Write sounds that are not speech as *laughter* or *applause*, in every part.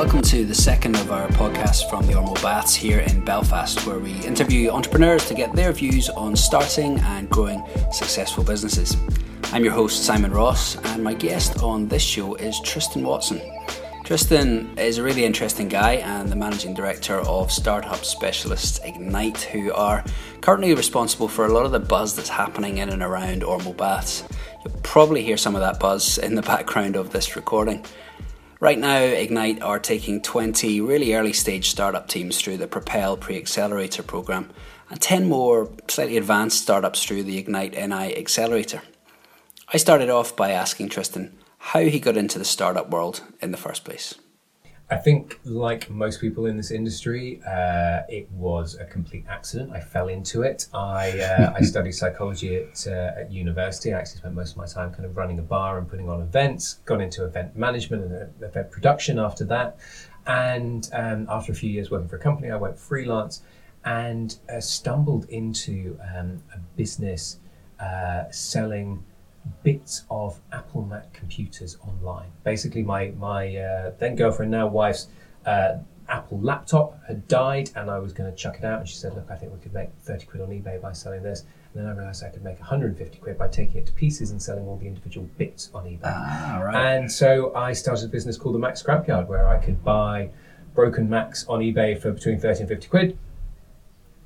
Welcome to the second of our podcasts from the Ormeau Baths here in Belfast, where we interview entrepreneurs to get their views on starting and growing successful businesses. I'm your host, Simon Ross, and my guest on this show is Tristan Watson. Tristan is a really interesting guy and the managing director of startup specialists Ignite, who are currently responsible for a lot of the buzz that's happening in and around Ormeau Baths. You'll probably hear some of that buzz in the background of this recording. Right now, Ignite are taking 20 really early stage startup teams through the Propel Pre Accelerator program and 10 more slightly advanced startups through the Ignite NI Accelerator. I started off by asking Tristan how he got into the startup world in the first place. I think, like most people in this industry, uh, it was a complete accident. I fell into it. I, uh, *laughs* I studied psychology at, uh, at university. I actually spent most of my time kind of running a bar and putting on events. Got into event management and uh, event production after that. And um, after a few years working for a company, I went freelance and uh, stumbled into um, a business uh, selling bits of Apple Mac computers online. Basically, my my uh, then girlfriend, now wife's uh, Apple laptop had died, and I was going to chuck it out. And she said, "Look, I think we could make thirty quid on eBay by selling this." And then I realised I could make 150 quid by taking it to pieces and selling all the individual bits on eBay. Ah, right. And so I started a business called the Mac Scrapyard, where I could buy broken Macs on eBay for between 30 and 50 quid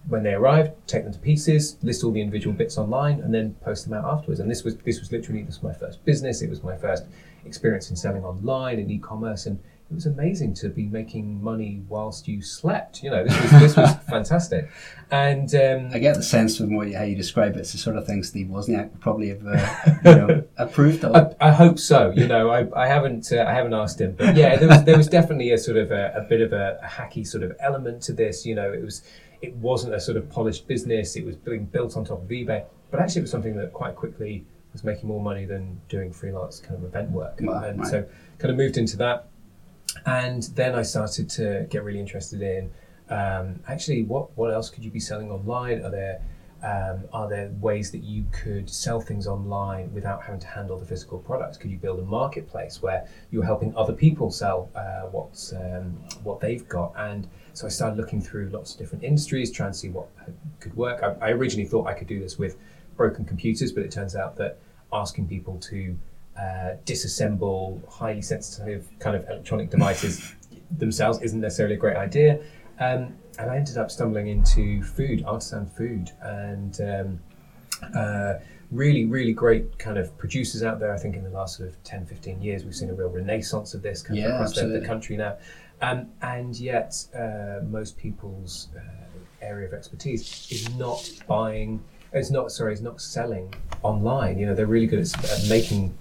when they arrived, take them to pieces, list all the individual bits online, and then post them out afterwards. And this was this was literally this was my first business. It was my first experience in selling online and e-commerce, and it was amazing to be making money whilst you slept. You know, this was this was *laughs* fantastic. And um, I get the sense from what you, how you describe it, it's the sort of thing Steve Wozniak would probably have uh, *laughs* you know, approved of. I, I, hope so. You know, I, I haven't uh, I haven't asked him, but yeah, there was there was definitely a sort of a, a bit of a, a hacky sort of element to this. You know, it was it wasn't a sort of polished business. It was being built on top of eBay, but actually it was something that quite quickly was making more money than doing freelance kind of event work. Wow, and right. so kind of moved into that. And then I started to get really interested in um, actually what, what else could you be selling online? Are there um, are there ways that you could sell things online without having to handle the physical products? Could you build a marketplace where you're helping other people sell uh, what's um, what they've got? And so I started looking through lots of different industries, trying to see what could work. I, I originally thought I could do this with broken computers, but it turns out that asking people to uh, disassemble highly sensitive kind of electronic devices *laughs* themselves isn't necessarily a great idea. Um, and I ended up stumbling into food, artisan food, and um, uh, really, really great kind of producers out there. I think in the last sort of 10, 15 years, we've seen a real renaissance of this kind Yeah, of across the, the country now. Um, and yet, uh, most people's uh, area of expertise is not buying, is not, sorry, is not selling online. You know, they're really good at, at making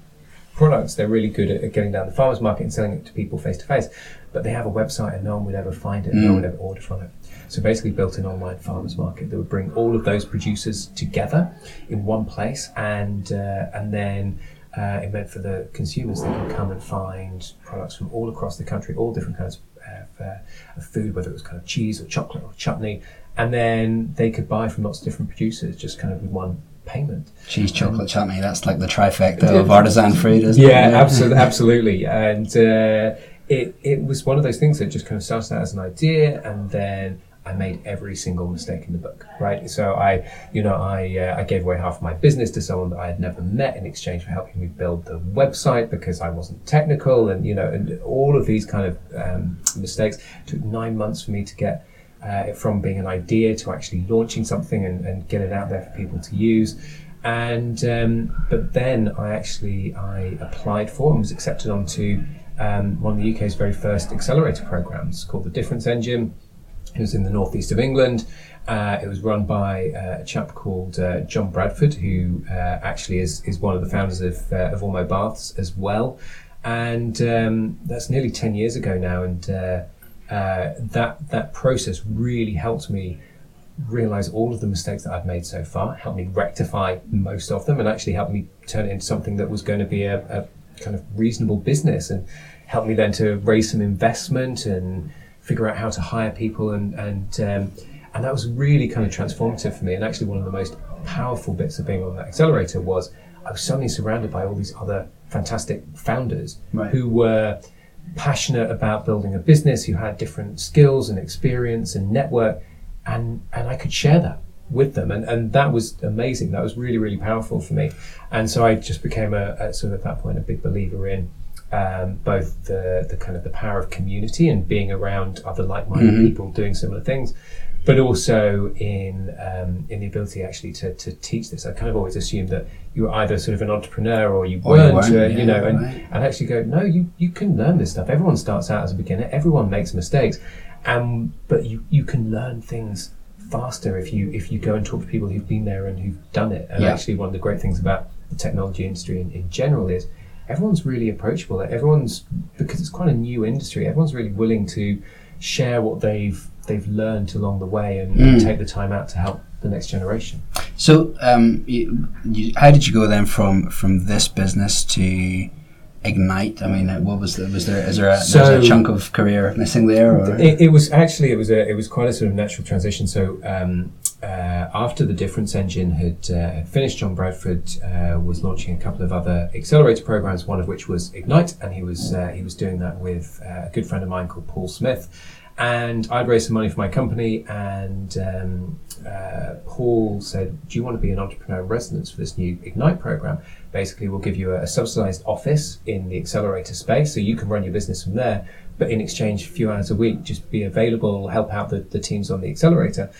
products. They're really good at, at getting down the farmers market and selling it to people face to face. But they have a website and no one would ever find it, no one would ever order from it. So basically built an online farmers market that would bring all of those producers together in one place and uh, and then uh, it meant for the consumers they could come and find products from all across the country, all different kinds of, uh, of food, whether it was kind of cheese or chocolate or chutney, and then they could buy from lots of different producers just kind of with one payment. Cheese, chocolate, chutney, that's like the trifecta of *laughs* artisan food, isn't Yeah, it? absolutely, *laughs* absolutely. And uh, it it was one of those things that just kind of started out as an idea, and then I made every single mistake in the book. Right, so I, you know, I uh, I gave away half my business to someone that I had never met in exchange for helping me build the website because I wasn't technical, and you know, and all of these kind of um, mistakes it took nine months for me to get. Uh, from being an idea to actually launching something and, and get it out there for people to use and um, but then I actually I applied for and was accepted onto um, one of the UK's very first accelerator programs called the Difference Engine. It was in the northeast of England. Uh, it was run by uh, a chap called uh, John Bradford, who uh, actually is, is one of the founders of, uh, of Ormeau Baths as well. And um, that's nearly 10 years ago now. And uh, that, that process really helped me realize all of the mistakes that I've made so far, helped me rectify most of them, and actually helped me turn it into something that was going to be a, a kind of reasonable business and helped me then to raise some investment and figure out how to hire people and and um, and that was really kind of transformative for me. And actually, one of the most powerful bits of being on that accelerator was I was suddenly surrounded by all these other fantastic founders Right. who were passionate about building a business, who had different skills and experience and network, and and I could share that with them, and and that was amazing. That was really really powerful for me, and so I just became a, a sort of at that point a big believer in. Um, both the, the kind of the power of community and being around other like-minded Mhm. people doing similar things, but also in um, in the ability actually to, to teach this. I kind of always assumed that you were either sort of an entrepreneur or you Or weren't, weren't, uh, yeah, you know, and, right. and actually go, no, you, you can learn this stuff. Everyone starts out as a beginner. Everyone makes mistakes, um, but you, you can learn things faster if you if you go and talk to people who've been there and who've done it. And Yeah. actually, one of the great things about the technology industry in, in general is everyone's really approachable. Everyone's because it's quite a new industry. Everyone's really willing to share what they've they've learned along the way and, and Mm. take the time out to help the next generation. So, um, you, you, how did you go then from from this business to Ignite? I mean, what was the, was there? Is there a, So- a chunk of career missing there? Or? It, it was actually it was a it was quite a sort of natural transition. So um, uh, after the Difference Engine had, uh, finished, John Bradford uh, was launching a couple of other accelerator programs. One of which was Ignite, and he was uh, he was doing that with uh, a good friend of mine called Paul Smith. And I'd raised some money for my company, and um, uh, Paul said, "Do you want to be an entrepreneur in residence for this new Ignite program? Basically, we'll give you a, a subsidized office in the accelerator space, so you can run your business from there. But in exchange, a few hours a week, just be available, help out the, the teams on the accelerator."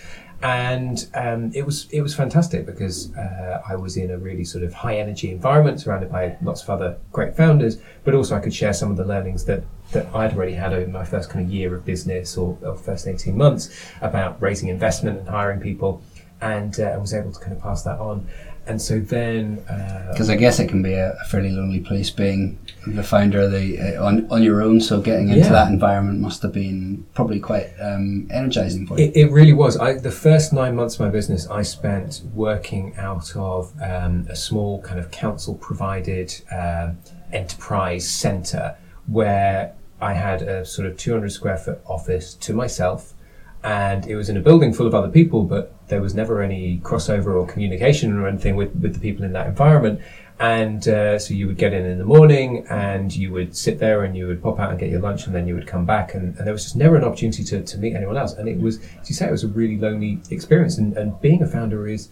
And um, it was it was fantastic because uh, I was in a really sort of high energy environment, surrounded by lots of other great founders, but also I could share some of the learnings that that I'd already had over my first kind of year of business or, or first 18 months about raising investment and hiring people and uh, I was able to kind of pass that on. And so then, uh, Because I guess it can be a, a fairly lonely place being the founder of the uh, on on your own. So getting into Yeah. that environment must have been probably quite um, energizing for you. It, it really was. I, the first nine months of my business, I spent working out of um, a small kind of council provided um, enterprise centre where I had a sort of 200 square foot office to myself. And it was in a building full of other people, but there was never any crossover or communication or anything with, with the people in that environment. And uh, so you would get in in the morning and you would sit there and you would pop out and get your lunch and then you would come back. And, and there was just never an opportunity to, to meet anyone else. And it was, as you say, it was a really lonely experience. And, and being a founder is,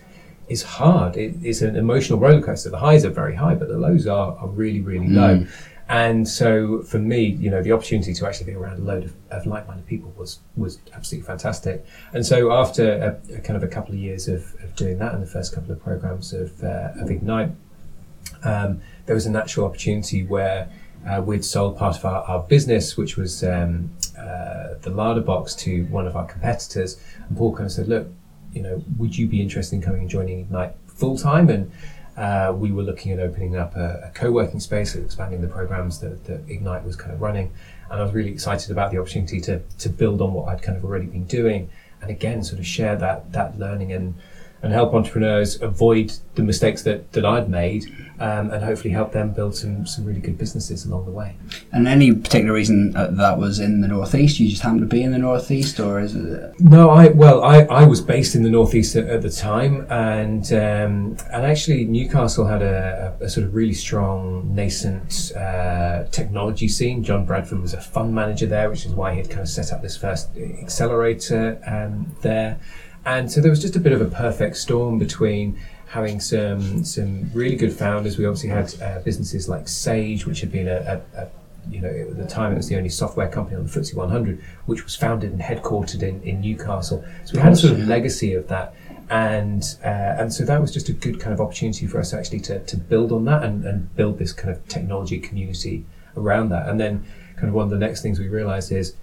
is hard. It, it's an emotional roller coaster. The highs are very high, but the lows are, are really, really low. And so for me, you know, the opportunity to actually be around a load of, of like-minded people was was absolutely fantastic. And so after a, a kind of a couple of years of, of doing that and the first couple of programs of, uh, of Ignite, um, there was a natural opportunity where uh, we'd sold part of our, our business, which was um, uh, the larder box, to one of our competitors. And Paul kind of said, "Look, you know, would you be interested in coming and joining Ignite full time?" And uh, we were looking at opening up a, a co-working space expanding the programs that, that Ignite was kind of running. And I was really excited about the opportunity to to build on what I'd kind of already been doing, and again, sort of share that that learning and and help entrepreneurs avoid the mistakes that, that I'd made um, and hopefully help them build some, some really good businesses along the way. And any particular reason that was in the northeast? You just happened to be in the northeast, or is it? No, I well, I, I was based in the northeast at, at the time, and um, and actually Newcastle had a, a, a sort of really strong nascent uh, technology scene. John Bradford was a fund manager there, which is why he had kind of set up this first accelerator um, there, and so there was just a bit of a perfect storm between having some some really good founders. We obviously had uh, businesses like Sage, which had been a, a, a you know, at the time it was the only software company on the FTSE 100, which was founded and headquartered in, in Newcastle. So we had a sort of legacy of that. And uh, and so that was just a good kind of opportunity for us actually to, to build on that and, and build this kind of technology community around that. And then kind of one of the next things we realized is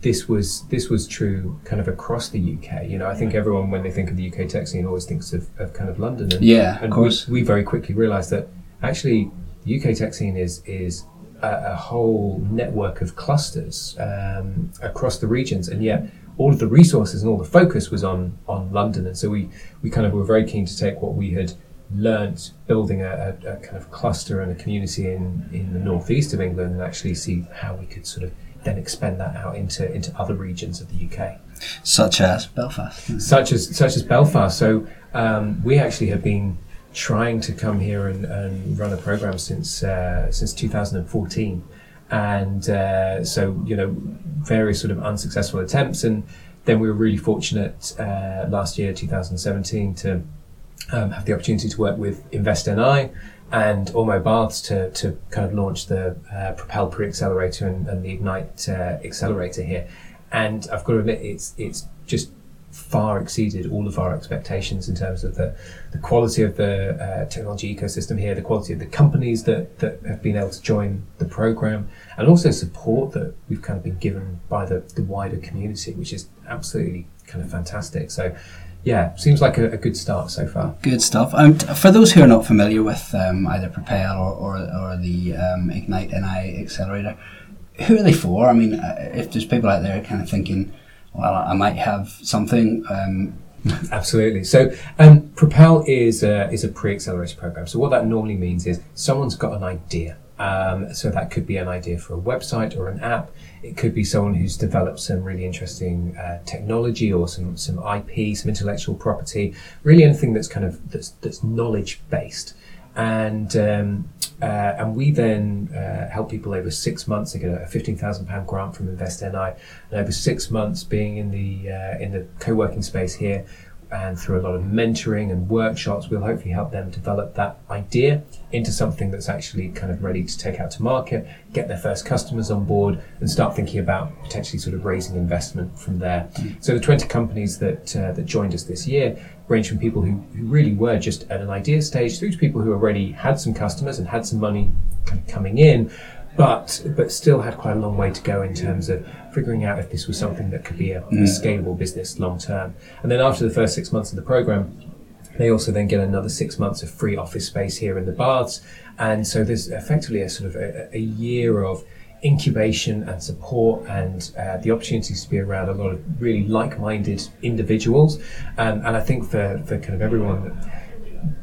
this was this was true kind of across the UK. You know, I think everyone when they think of the UK tech scene always thinks of, of kind of London. And, Yeah, of course. We, we very quickly realised that actually the UK tech scene is is a, a whole network of clusters um, across the regions, and yet all of the resources and all the focus was on on London. And so we we kind of were very keen to take what we had learnt building a, a, a kind of cluster and a community in in the northeast of England, and actually see how we could sort of then expand that out into into other regions of the UK Such as Belfast. such as such as Belfast. So um, we actually have been trying to come here and, and run a program since uh, since 2014, and uh, so you know various sort of unsuccessful attempts, and then we were really fortunate uh, last year, 2017, to um, have the opportunity to work with InvestNI and Ormeau Baths to, to kind of launch the uh, Propel Pre-Accelerator and, and the Ignite uh, Accelerator here. And I've got to admit, it's it's just far exceeded all of our expectations in terms of the, the quality of the uh, technology ecosystem here, the quality of the companies that, that have been able to join the program, and also support that we've kind of been given by the, the wider community, which is absolutely kind of fantastic. So, yeah, seems like a, a good start so far. Good stuff. Um, for those who are not familiar with um, either Propel or, or, or the um, Ignite NI Accelerator, who are they for? I mean, uh, if there's people out there kind of thinking, well, I might have something. Um, *laughs* Absolutely. So, um, Propel is a, is a pre-accelerator program. So, what that normally means is someone's got an idea. Um, so that could be an idea for a website or an app. It could be someone who's developed some really interesting uh, technology or some some IP, some intellectual property. Really, anything that's kind of that's that's knowledge based. And um, uh, and we then uh, help people over six months. They get a fifteen thousand pound grant from InvestNI, and over six months being in the uh, in the co-working space here, and through a lot of mentoring and workshops, we'll hopefully help them develop that idea into something that's actually kind of ready to take out to market, get their first customers on board, and start thinking about potentially sort of raising investment from there. Mm. So the 20 companies that uh, that joined us this year range from people who, who really were just at an idea stage through to people who already had some customers and had some money kind of coming in, but but still had quite a long way to go in terms of figuring out if this was something that could be a, mm. a scalable business long term. And then after the first six months of the program, they also then get another six months of free office space here in the baths. And so there's effectively a sort of a, a year of incubation and support and uh, the opportunities to be around a lot of really like-minded individuals. Um, and I think for, for kind of everyone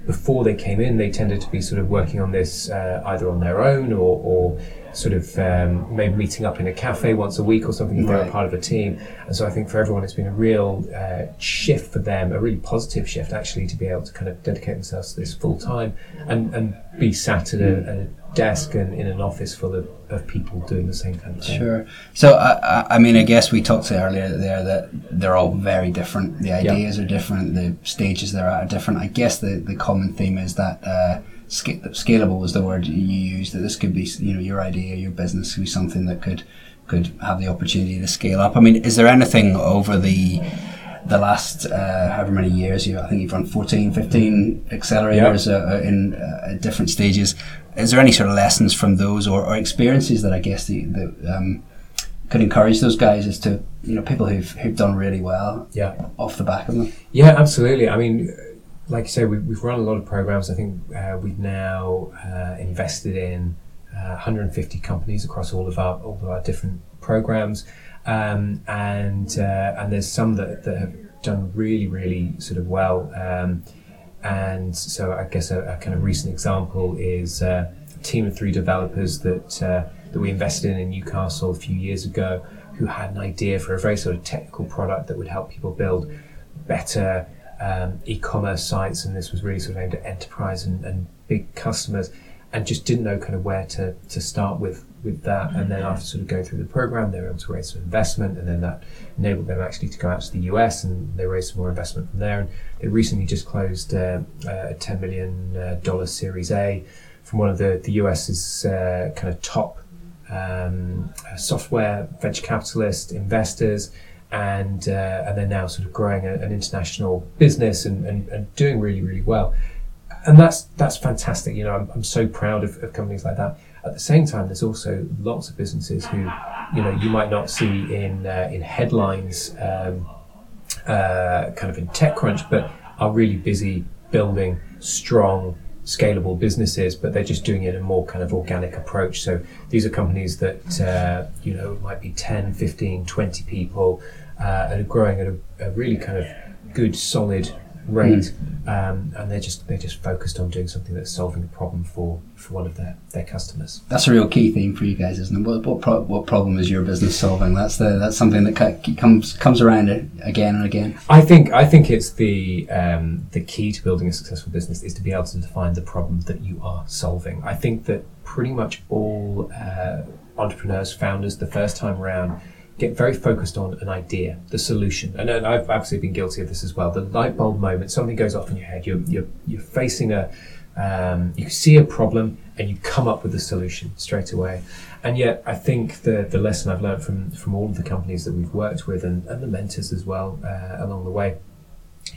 before they came in, they tended to be sort of working on this uh, either on their own or, or sort of um, maybe meeting up in a cafe once a week or something if right. they're a part of a team. And so I think for everyone, it's been a real uh, shift for them, a really positive shift actually, to be able to kind of dedicate themselves to this full time and, and be sat at a, a desk and in an office full of, of people doing the same kind of thing. Sure. So, I, I mean, I guess we talked earlier there that they're all very different. The ideas yep. are different, the stages they're at are different. I guess the, the common theme is that. Uh, scalable was the word you used. That this could be, you know, your idea, your business could be something that could could have the opportunity to scale up. I mean, is there anything over the the last uh, however many years you I think you've run 14 15 accelerators yep. uh, in uh, different stages is there any sort of lessons from those or, or experiences that I guess the, the um, could encourage those guys as to you know people who've who've done really well yeah off the back of them yeah absolutely I mean like you say, we've, we've run a lot of programs. I think uh, we've now uh, invested in uh, 150 companies across all of our all of our different programs, um, and uh, and there's some that, that have done really really sort of well. Um, and so I guess a, a, kind of recent example is uh, a team of three developers that uh, that we invested in in Newcastle a few years ago, who had an idea for a very sort of technical product that would help people build better um, e-commerce sites, and this was really sort of aimed at enterprise and, and, big customers, and just didn't know kind of where to, to start with with that. And then after sort of going through the program, they were able to raise some investment, and then that enabled them actually to go out to the US, and they raised some more investment from there. And they recently just closed uh, a ten million dollar Series A from one of the the US's uh, kind of top um, software venture capitalist investors and uh, and they're now sort of growing a, an international business and, and, and, doing really really well. And that's that's fantastic. You know I'm, I'm so proud of, of, companies like that. At the same time there's also lots of businesses who you know you might not see in uh, in headlines um, uh, kind of in TechCrunch but are really busy building strong scalable businesses, but they're just doing it in a more kind of organic approach. So these are companies that, uh, you know, might be 10, 15, 20 people uh, and are growing at a, a, really kind of good, solid rate. Mm. Um, and they're just they're just focused on doing something that's solving a problem for, for one of their, their customers. That's a real key theme for you guys, isn't it? What what, pro- what problem is your business solving? That's the that's something that comes comes around again and again. I think I think it's the um, the key to building a successful business is to be able to define the problem that you are solving. I think that pretty much all uh, entrepreneurs, founders, the first time around, get very focused on an idea, the solution. And, I've absolutely been guilty of this as well. The light bulb moment, something goes off in your head. You're you're, you're facing a um, you see a problem and you come up with a solution straight away. And yet, I think the, the lesson I've learned from, from all of the companies that we've worked with and, and the mentors as well uh, along the way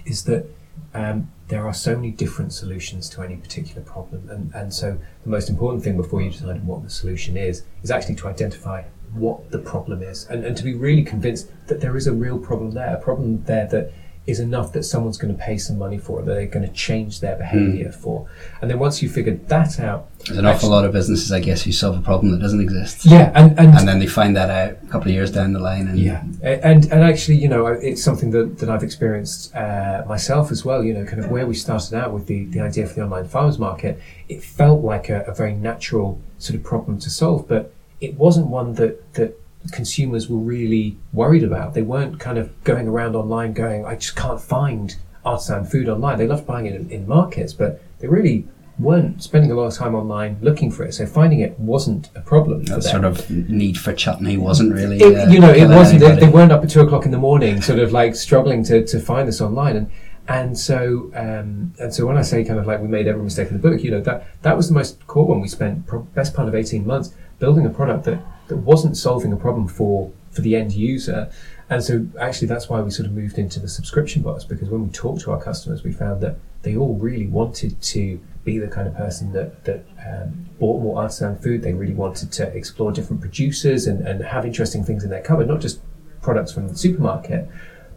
is that um, there are so many different solutions to any particular problem. And, and so, the most important thing before you decide what the solution is, is actually to identify what the problem is and, and to be really convinced that there is a real problem there, a problem there that is enough that someone's going to pay some money for it, that they're going to change their behavior mm. for. And then once you've figured that out, there's an awful lot of businesses, I guess, who solve a problem that doesn't exist. Yeah, and, and, and then they find that out a couple of years down the line. And yeah, and and actually, you know, it's something that, that I've experienced uh, myself as well. You know, kind of where we started out with the, the idea for the online farmers market, it felt like a, a very natural sort of problem to solve, but it wasn't one that that consumers were really worried about. They weren't kind of going around online going, I just can't find artisan food online. They loved buying it in, in, markets, but they really weren't spending a lot of time online looking for it. So finding it wasn't a problem. That sort of need for chutney wasn't really. It, uh, you know, it wasn't. They, they, weren't up at two o'clock in the morning, sort of like struggling to, to find this online. And and so um, and so when I say kind of like we made every mistake in the book, you know that that was the most core one. We spent pro- best part of eighteen months building a product that that wasn't solving a problem for for the end user. And so actually that's why we sort of moved into the subscription box because when we talked to our customers, we found that they all really wanted to be the kind of person that, that um, bought more artisan food. They really wanted to explore different producers and, and have interesting things in their cupboard, not just products from the supermarket,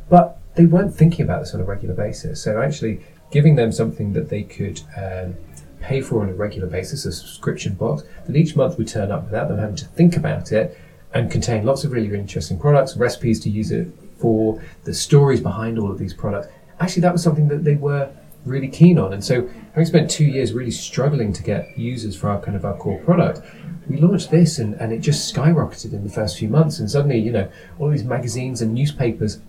but they weren't thinking about this on a regular basis. So actually giving them something that they could um, pay for on a regular basis, a subscription box that each month would turn up without them having to think about it and contain lots of really, interesting products, recipes to use it for, the stories behind all of these products. Actually, that was something that they were really keen on. And so, having spent two years really struggling to get users for our kind of our core product, we launched this and, and it just skyrocketed in the first few months. And suddenly, you know, all these magazines and newspapers,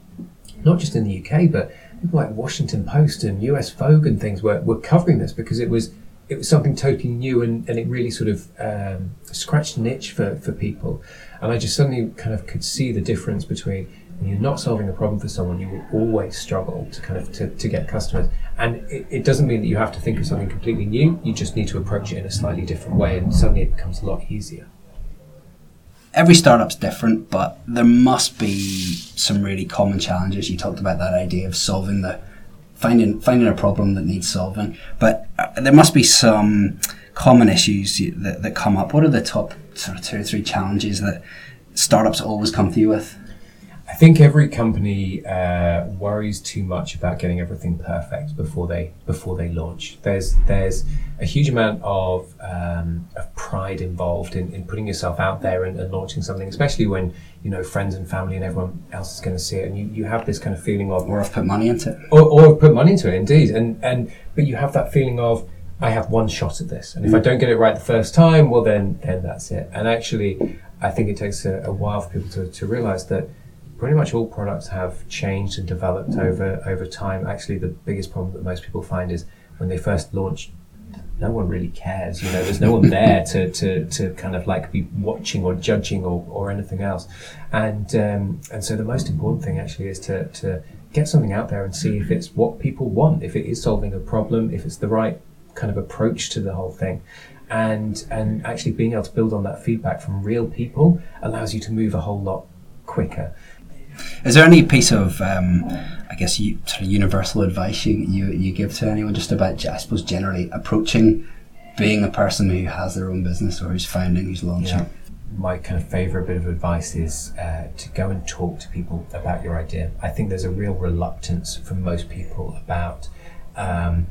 not just in the UK, but people like Washington Post and US Vogue and things were, were covering this because it was it was something totally new and, and it really sort of um, scratched an itch for, for people. And I just suddenly kind of could see the difference between when you're not solving a problem for someone, you will always struggle to kind of to, to get customers. And it, it doesn't mean that you have to think of something completely new. You just need to approach it in a slightly different way, and suddenly it becomes a lot easier. Every startup's different, but there must be some really common challenges. You talked about that idea of solving the finding finding a problem that needs solving. But uh, there must be some common issues that, that come up. What are the top sort of two or three challenges that startups always come to you with? I think every company uh, worries too much about getting everything perfect before they before they launch. There's there's a huge amount of, um, of pride involved in, in putting yourself out there and, and, launching something, especially when you know friends and family and everyone else is going to see it, and you, you have this kind of feeling of or I've put money into it, or, or I've put money into it, indeed, and and but you have that feeling of I have one shot at this, and if I don't get it right the first time, well then then that's it. And actually, I think it takes a, a while for people to, to realize that pretty much all products have changed and developed over over time. Actually, the biggest problem that most people find is when they first launch, no one really cares. You know, there's no one *laughs* there to, to, to kind of like be watching or judging or, or anything else. And um, and so the most important thing actually is to to get something out there and see if it's what people want, if it is solving a problem, if it's the right kind of approach to the whole thing. And and actually being able to build on that feedback from real people allows you to move a whole lot quicker. Is there any piece of, um, I guess, you, sort of universal advice you, you, you give to anyone just about, I suppose, generally approaching being a person who has their own business or who's founding, who's launching? Yeah. My kind of favorite bit of advice is uh, to go and talk to people about your idea. I think there's a real reluctance from most people about um,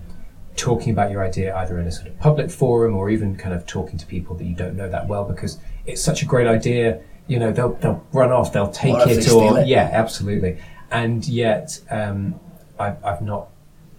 talking about your idea either in a sort of public forum or even kind of talking to people that you don't know that well because it's such a great idea you know they'll they'll run off, they'll take it, or it? yeah, absolutely. And yet, um, I've I've not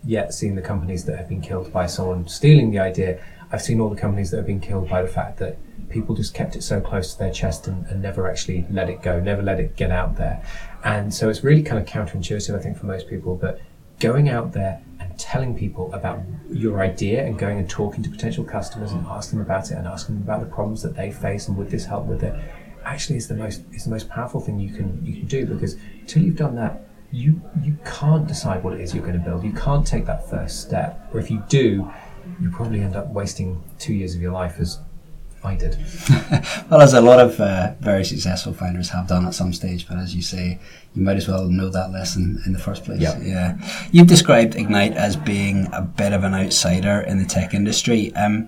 yet seen the companies that have been killed by someone stealing the idea. I've seen all the companies that have been killed by the fact that people just kept it so close to their chest and, and never actually let it go, never let it get out there. And so it's really kind of counterintuitive, I think, for most people. But going out there and telling people about your idea and going and talking to potential customers and asking them about it and asking them about the problems that they face and would this help with it actually is the most is the most powerful thing you can you can do because until you've done that, you you can't decide what it is you're going to build. You can't take that first step, or if you do, you probably end up wasting two years of your life as I did. *laughs* well, as a lot of uh, very successful founders have done at some stage, but as you say, you might as well know that lesson in the first place. Yep. Yeah. You've described Ignite as being a bit of an outsider in the tech industry. Um,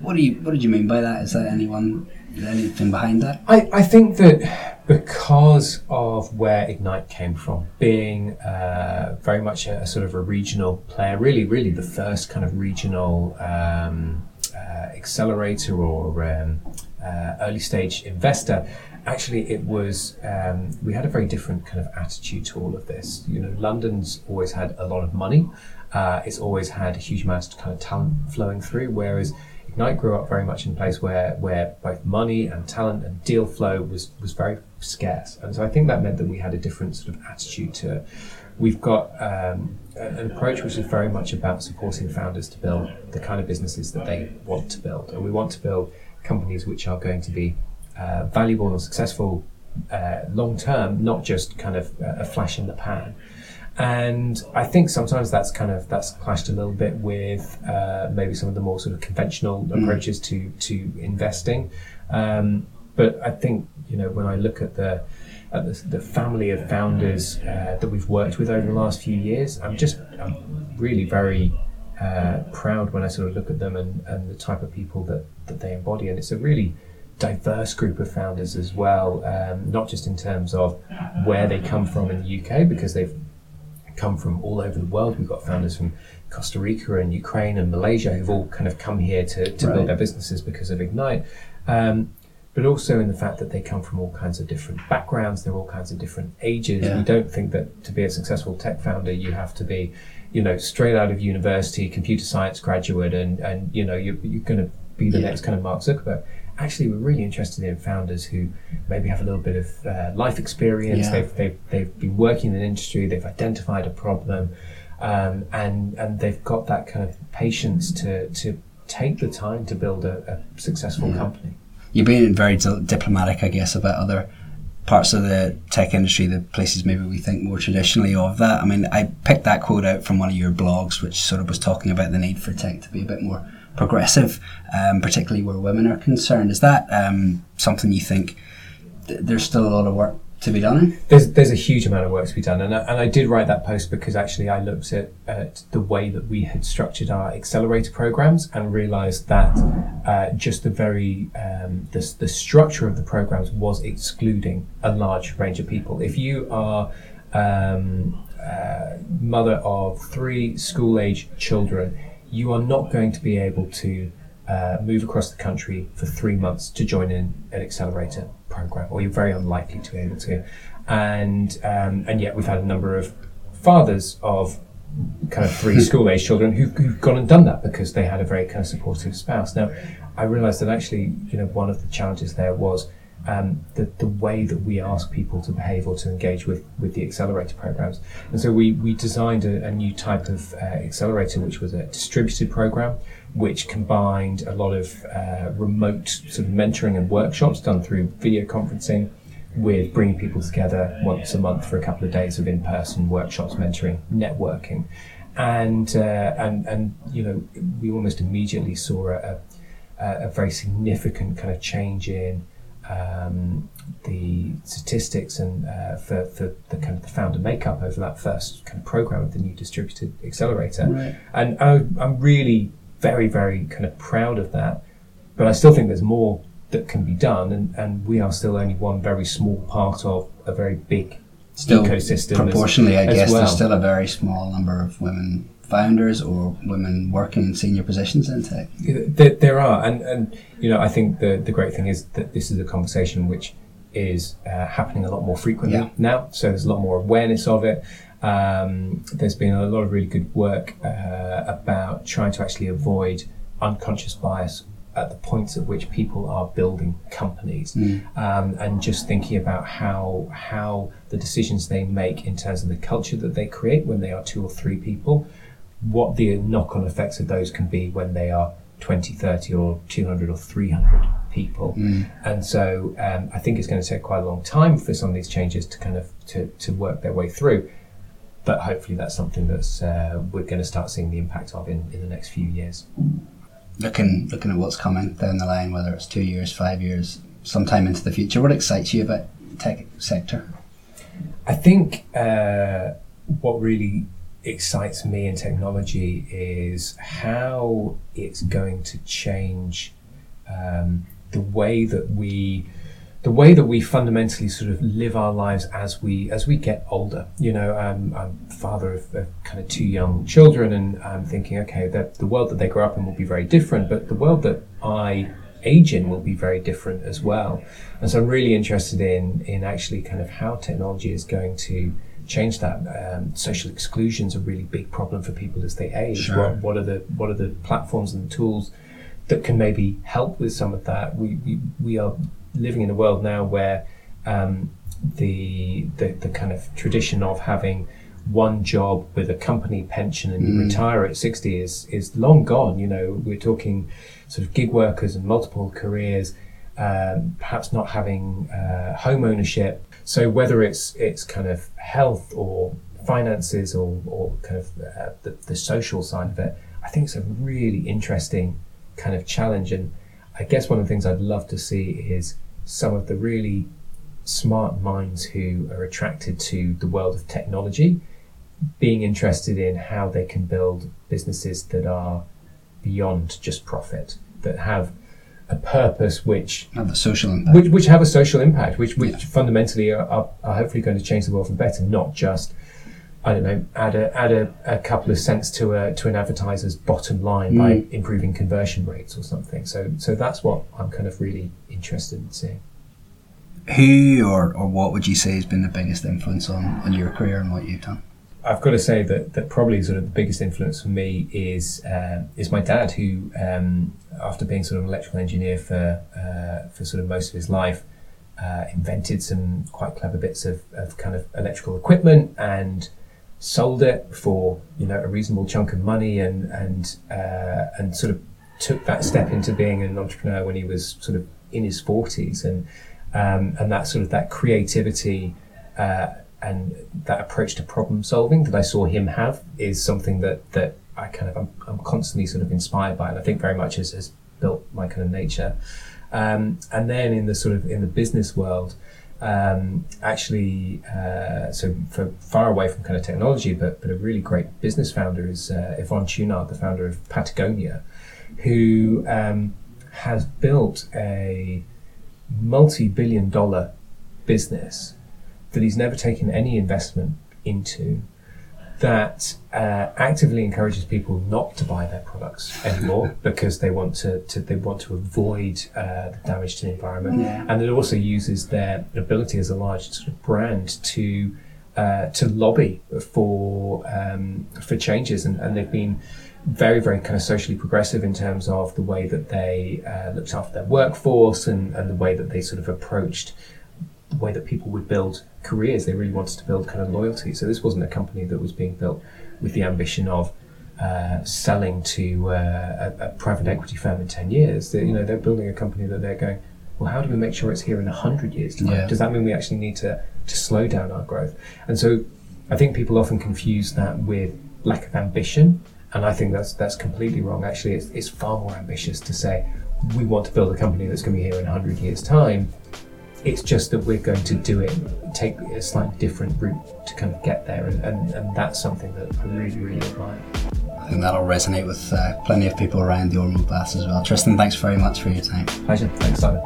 what do you What did you mean by that? Is there anyone anything behind that? I, I think that because of where Ignite came from, being uh, very much a, a, sort of a regional player, really, really the first kind of regional um, uh, accelerator or um, uh, early stage investor. Actually, it was um, we had a very different kind of attitude to all of this. You know, London's always had a lot of money. Uh, it's always had a huge amount of kind of talent flowing through, whereas Ignite grew up very much in a place where, where both money and talent and deal flow was, was very scarce. And so I think that meant that we had a different sort of attitude to it. We've got um, an approach which is very much about supporting founders to build the kind of businesses that they want to build. And we want to build companies which are going to be uh, valuable and successful uh, long term, not just kind of a flash in the pan and I think sometimes that's kind of that's clashed a little bit with uh, maybe some of the more sort of conventional mm. approaches to to investing. Um, but I think you know when I look at the at the, the family of founders uh, that we've worked with over the last few years, I'm just I'm really very uh, proud when I sort of look at them and, and the type of people that, that they embody, and it's a really diverse group of founders as well, um, not just in terms of where they come from in the UK, because they've come from all over the world. We've got founders from Costa Rica and Ukraine and Malaysia who've all kind of come here to, to right. build their businesses because of Ignite. Um, but also in the fact that they come from all kinds of different backgrounds, they're all kinds of different ages. Yeah. We don't think that to be a successful tech founder, you have to be, you know, straight out of university, computer science graduate, and and you know you're, you're going to be the yeah. next kind of Mark Zuckerberg actually we're really interested in founders who maybe have a little bit of uh, life experience. Yeah. They've, they've, they've been working in an industry, they've identified a problem, um, and, and they've got that kind of patience to, to take the time to build a, a successful yeah. company. You're being very di- diplomatic, I guess, about other parts of the tech industry, the places maybe we think more traditionally of that. I mean, I picked that quote out from one of your blogs, which sort of was talking about the need for tech to be a bit more progressive, um, particularly where women are concerned. Is that um, something you think th- there's still a lot of work to be done? There's there's a huge amount of work to be done, and I, and I did write that post because actually I looked at, at the way that we had structured our accelerator programs and realised that uh, just the very um, the the structure of the programs was excluding a large range of people. If you are um, uh, mother of three school age children, you are not going to be able to uh, move across the country for three months to join in an accelerator program, or you're very unlikely to be able to. And um, and yet we've had a number of fathers of kind of three *laughs* school age children who've, who've gone and done that because they had a very kind of supportive spouse. Now, I realised that actually, you know, one of the challenges there was um, the, the way that we ask people to behave or to engage with, with the accelerator programs. And so we, we designed a, a new type of uh, accelerator, which was a distributed program, which combined a lot of uh, remote sort of mentoring and workshops done through video conferencing with bringing people together once a month for a couple of days of in-person workshops, mentoring, networking. And, uh, and, and, you know, we almost immediately saw a, a, a very significant kind of change in um, the statistics and uh, for, for the kind of the founder makeup over that first kind of program of the new distributed accelerator. Right. And I, I'm really very, very kind of proud of that. But I still think there's more that can be done, and, and we are still only one very small part of a very big still ecosystem. Proportionally, as, I guess well. there's still a very small number of women founders or women working in senior positions in tech? There, there are, and, and you know, I think the, the great thing is that this is a conversation which is uh, happening a lot more frequently yeah. now. So there's a lot more awareness of it. Um, there's been a lot of really good work uh, about trying to actually avoid unconscious bias at the points at which people are building companies, mm. um, and just thinking about how how the decisions they make in terms of the culture that they create when they are two or three people what the knock on effects of those can be when they are 20, 30, or 200 or 300 people. And so um, I think it's going to take quite a long time for some of these changes to kind of to, to work their way through. But hopefully that's something that's uh, we're going to start seeing the impact of in, in the next few years. Looking looking at what's coming down the line, whether it's two years, five years, sometime into the future, what excites you about the tech sector? I think uh, what really excites me in technology is how it's going to change um, the way that we the way that we fundamentally sort of live our lives as we as we get older. You know, um, I'm father of, of kind of two young children, and I'm thinking, okay, that the world that they grow up in will be very different, but the world that I age in will be very different as well. And so I'm really interested in in actually kind of how technology is going to change that. Um, social exclusion is a really big problem for people as they age. Sure. What, what are the what are the platforms and the tools that can maybe help with some of that? We we, we are living in a world now where um, the, the the kind of tradition of having one job with a company pension and you Mm. retire at 60 is is long gone you know we're talking sort of gig workers and multiple careers um, perhaps not having uh, home ownership so whether it's it's kind of health or finances or, or kind of uh, the, the social side of it I think it's a really interesting kind of challenge. And I guess one of the things I'd love to see is some of the really smart minds who are attracted to the world of technology being interested in how they can build businesses that are beyond just profit, that have a purpose which Have the social impact. which, which have a social impact, which, which Yeah. fundamentally are, are, are hopefully going to change the world for the better, not just I don't know, add a add a, a couple of cents to a to an advertiser's bottom line by Mm. improving conversion rates or something. So so that's what I'm kind of really interested in seeing. Who or, or what would you say has been the biggest influence on, on your career and what you've done? I've got to say that, that probably sort of the biggest influence for me is uh, is my dad, who um, after being sort of an electrical engineer for uh, for sort of most of his life, uh, invented some quite clever bits of, of kind of electrical equipment and sold it for you know a reasonable chunk of money and and uh, and sort of took that step into being an entrepreneur when he was sort of in his forties and um, and that sort of that creativity. And that approach to problem solving that I saw him have is something that that I kind of I'm, I'm constantly sort of inspired by, and I think very much has, has built my kind of nature. Um, and then in the sort of in the business world, um, actually, uh, so for far away from kind of technology, but but a really great business founder is uh, Yvon Chouinard, the founder of Patagonia, who um, has built a multi-billion-dollar business that he's never taken any investment into that uh, actively encourages people not to buy their products anymore *laughs* because they want to, to they want to avoid uh, the damage to the environment Yeah. and it also uses their ability as a large sort of brand to uh, to lobby for um, for changes and, and they've been very very kind of socially progressive in terms of the way that they uh, looked after their workforce and, and the way that they sort of approached the way that people would build careers. They really wanted to build kind of loyalty. So this wasn't a company that was being built with the ambition of uh, selling to uh, a, a private equity firm in ten years. They, you know, they're building a company that they're going. Well, how do we make sure it's here in hundred years' time? Yeah. Does that mean we actually need to to slow down our growth? And so, I think people often confuse that with lack of ambition, and I think that's that's completely wrong. Actually, it's, it's far more ambitious to say we want to build a company that's going to be here in hundred years' time. It's just that we're going to do it, take a slightly different route to kind of get there, and, and, and that's something that I really, really admire. I think that'll resonate with uh, plenty of people around the Ormeau Baths as well. Tristan, thanks very much for your time. Pleasure. Thanks, Simon.